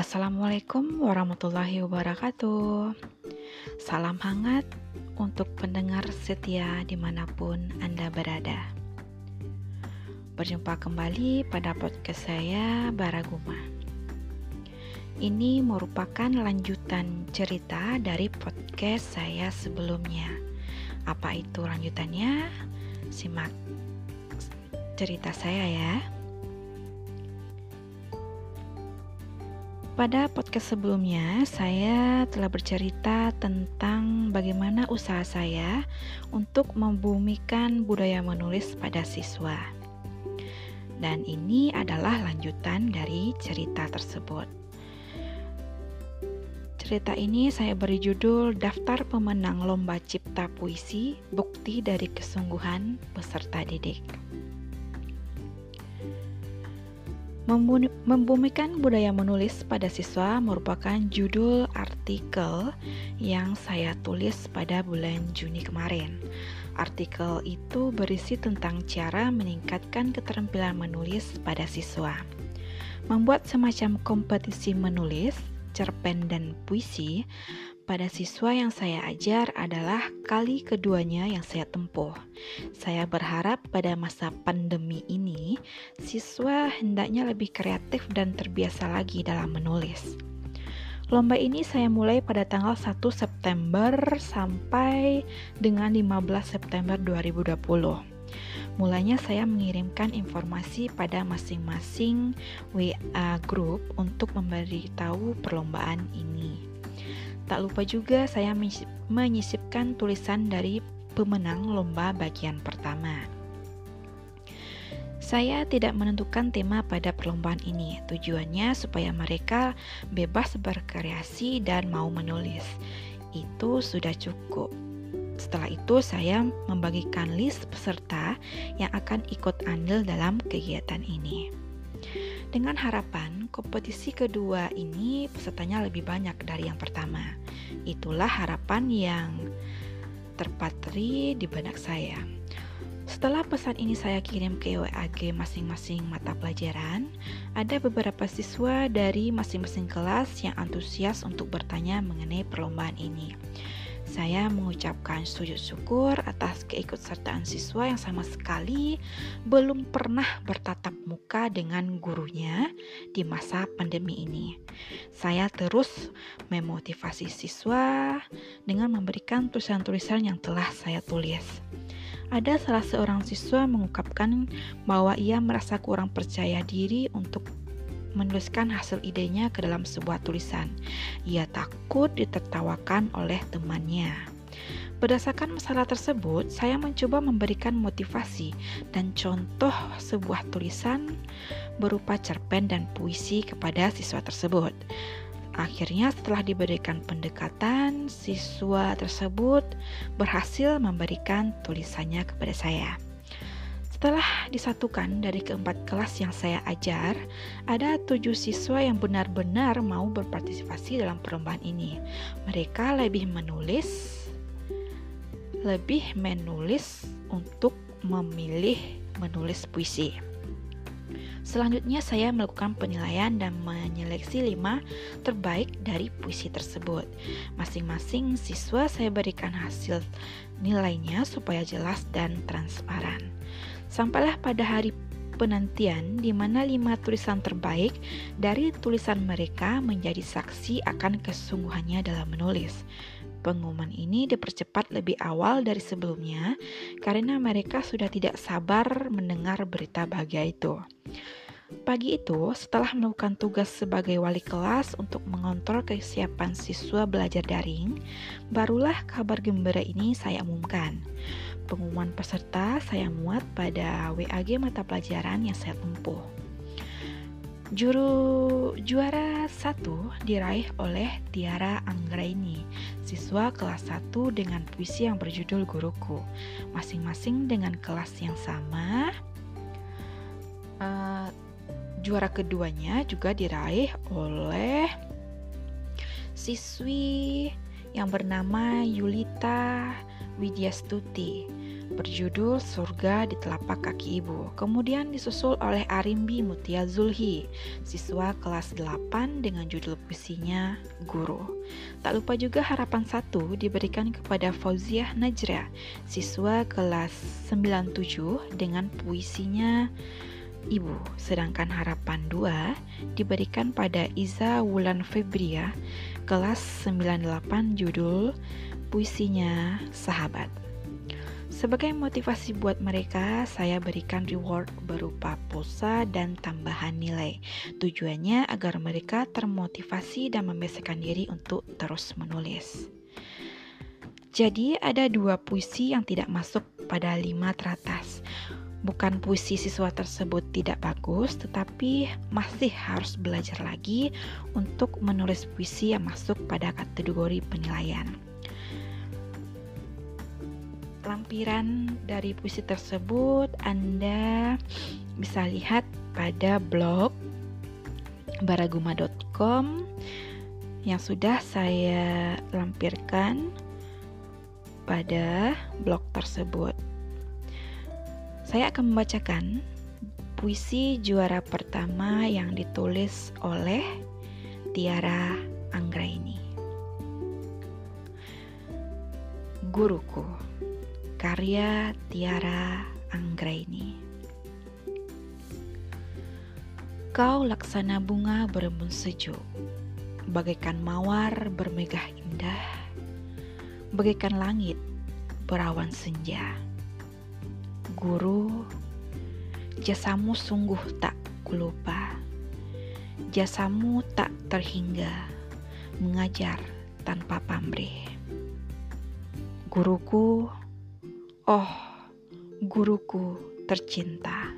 Assalamualaikum warahmatullahi wabarakatuh. Salam hangat untuk pendengar setia di mana pun Anda berada. Berjumpa kembali pada podcast saya, Baraguma. Ini merupakan lanjutan cerita dari podcast saya sebelumnya. Apa itu lanjutannya? Simak cerita saya ya. Pada podcast sebelumnya, saya telah bercerita tentang bagaimana usaha saya untuk membumikan budaya menulis pada siswa. Dan ini adalah lanjutan dari cerita tersebut. Cerita ini saya beri judul Daftar Pemenang Lomba Cipta Puisi Bukti dari Kesungguhan Peserta Didik. Membumikan budaya menulis pada siswa merupakan judul artikel yang saya tulis pada bulan Juni kemarin. Artikel itu berisi tentang cara meningkatkan keterampilan menulis pada siswa. Membuat semacam kompetisi menulis, cerpen dan puisi pada siswa yang saya ajar adalah kali keduanya yang saya tempuh. Saya berharap pada masa pandemi ini, siswa hendaknya lebih kreatif dan terbiasa lagi dalam menulis. Lomba ini saya mulai pada tanggal 1 September sampai dengan 15 September 2020. Mulanya saya mengirimkan informasi pada masing-masing WA group untuk memberitahu perlombaan ini. Tak lupa juga saya menyisipkan tulisan dari pemenang lomba bagian pertama. Saya tidak menentukan tema pada perlombaan ini. Tujuannya supaya mereka bebas berkreasi dan mau menulis. Itu sudah cukup. Setelah itu, saya membagikan list peserta yang akan ikut andil dalam kegiatan ini. Dengan harapan kompetisi kedua ini pesertanya lebih banyak dari yang pertama. Itulah harapan yang terpatri di benak saya. Setelah pesan ini saya kirim ke WAG masing-masing mata pelajaran, ada beberapa siswa dari masing-masing kelas yang antusias untuk bertanya mengenai perlombaan ini. Saya mengucapkan sujud syukur atas keikutsertaan siswa yang sama sekali belum pernah bertatap muka dengan gurunya di masa pandemi ini. Saya terus memotivasi siswa dengan memberikan tulisan-tulisan yang telah saya tulis. Ada salah seorang siswa mengungkapkan bahwa ia merasa kurang percaya diri untuk menuliskan hasil idenya ke dalam sebuah tulisan. Ia takut ditertawakan oleh temannya. Berdasarkan masalah tersebut, saya mencoba memberikan motivasi dan contoh sebuah tulisan berupa cerpen dan puisi kepada siswa tersebut. Akhirnya, setelah diberikan pendekatan, siswa tersebut berhasil memberikan tulisannya kepada saya. Setelah disatukan dari keempat kelas yang saya ajar, ada tujuh siswa yang benar-benar mau berpartisipasi dalam perlombaan ini. Mereka lebih menulis, lebih menulis untuk memilih menulis puisi. Selanjutnya saya melakukan penilaian dan menyeleksi lima terbaik dari puisi tersebut. Masing-masing siswa saya berikan hasil nilainya supaya jelas dan transparan. Sampailah pada hari penantian di mana lima tulisan terbaik dari tulisan mereka menjadi saksi akan kesungguhannya dalam menulis. Pengumuman ini dipercepat lebih awal dari sebelumnya karena mereka sudah tidak sabar mendengar berita bahagia itu. Pagi itu, setelah melakukan tugas sebagai wali kelas untuk mengontrol kesiapan siswa belajar daring, barulah kabar gembira ini saya umumkan. Pengumuman peserta saya muat pada WAG mata pelajaran yang saya tempuh. Juru juara satu diraih oleh Tiara Anggraini, siswa kelas 1 dengan puisi yang berjudul Guruku, masing-masing dengan kelas yang sama. Uh, juara keduanya juga diraih oleh siswi yang bernama Yulita Widyastuti berjudul Surga di Telapak Kaki Ibu. Kemudian disusul oleh Arimbi Mutia Zulhi, siswa kelas 8 dengan judul puisinya Guru. Tak lupa juga harapan satu diberikan kepada Fauziah Najra, siswa kelas 97 dengan puisinya Ibu, sedangkan harapan 2 diberikan pada Iza Wulan Febria, kelas 98 judul puisinya Sahabat. Sebagai motivasi buat mereka, saya berikan reward berupa pulsa dan tambahan nilai. Tujuannya agar mereka termotivasi dan membiasakan diri untuk terus menulis. Jadi ada dua puisi yang tidak masuk pada lima teratas. Bukan puisi siswa tersebut tidak bagus, tetapi masih harus belajar lagi untuk menulis puisi yang masuk pada kategori penilaian lampiran dari puisi tersebut Anda bisa lihat pada blog baraguma.com yang sudah saya lampirkan pada blog tersebut. Saya akan membacakan puisi juara pertama yang ditulis oleh Tiara Anggraini. Guruku karya Tiara Anggraini. Kau laksana bunga berembun sejuk, bagaikan mawar bermegah indah, bagaikan langit berawan senja. Guru, jasamu sungguh tak kulupa, jasamu tak terhingga, mengajar tanpa pamrih. Guruku, Oh, guruku tercinta,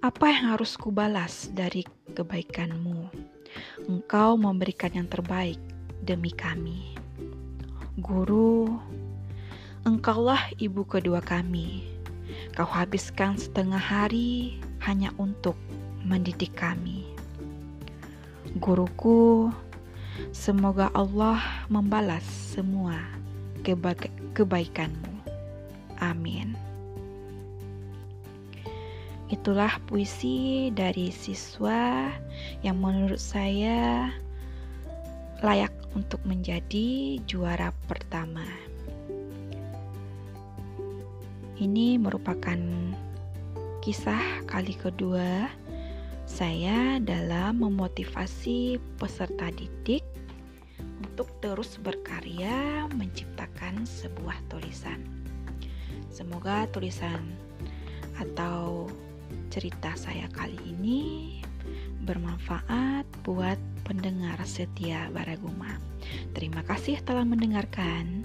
apa yang harus kubalas dari kebaikanmu? Engkau memberikan yang terbaik demi kami. Guru, engkaulah ibu kedua kami. Kau habiskan setengah hari hanya untuk mendidik kami. Guruku, semoga Allah membalas semua keba kebaikanmu. Amin. Itulah puisi dari siswa yang menurut saya layak untuk menjadi juara pertama. Ini merupakan kisah kali kedua saya dalam memotivasi peserta didik untuk terus berkarya menciptakan sebuah tulisan. Semoga tulisan atau cerita saya kali ini bermanfaat buat pendengar setia Baraguma. Terima kasih telah mendengarkan.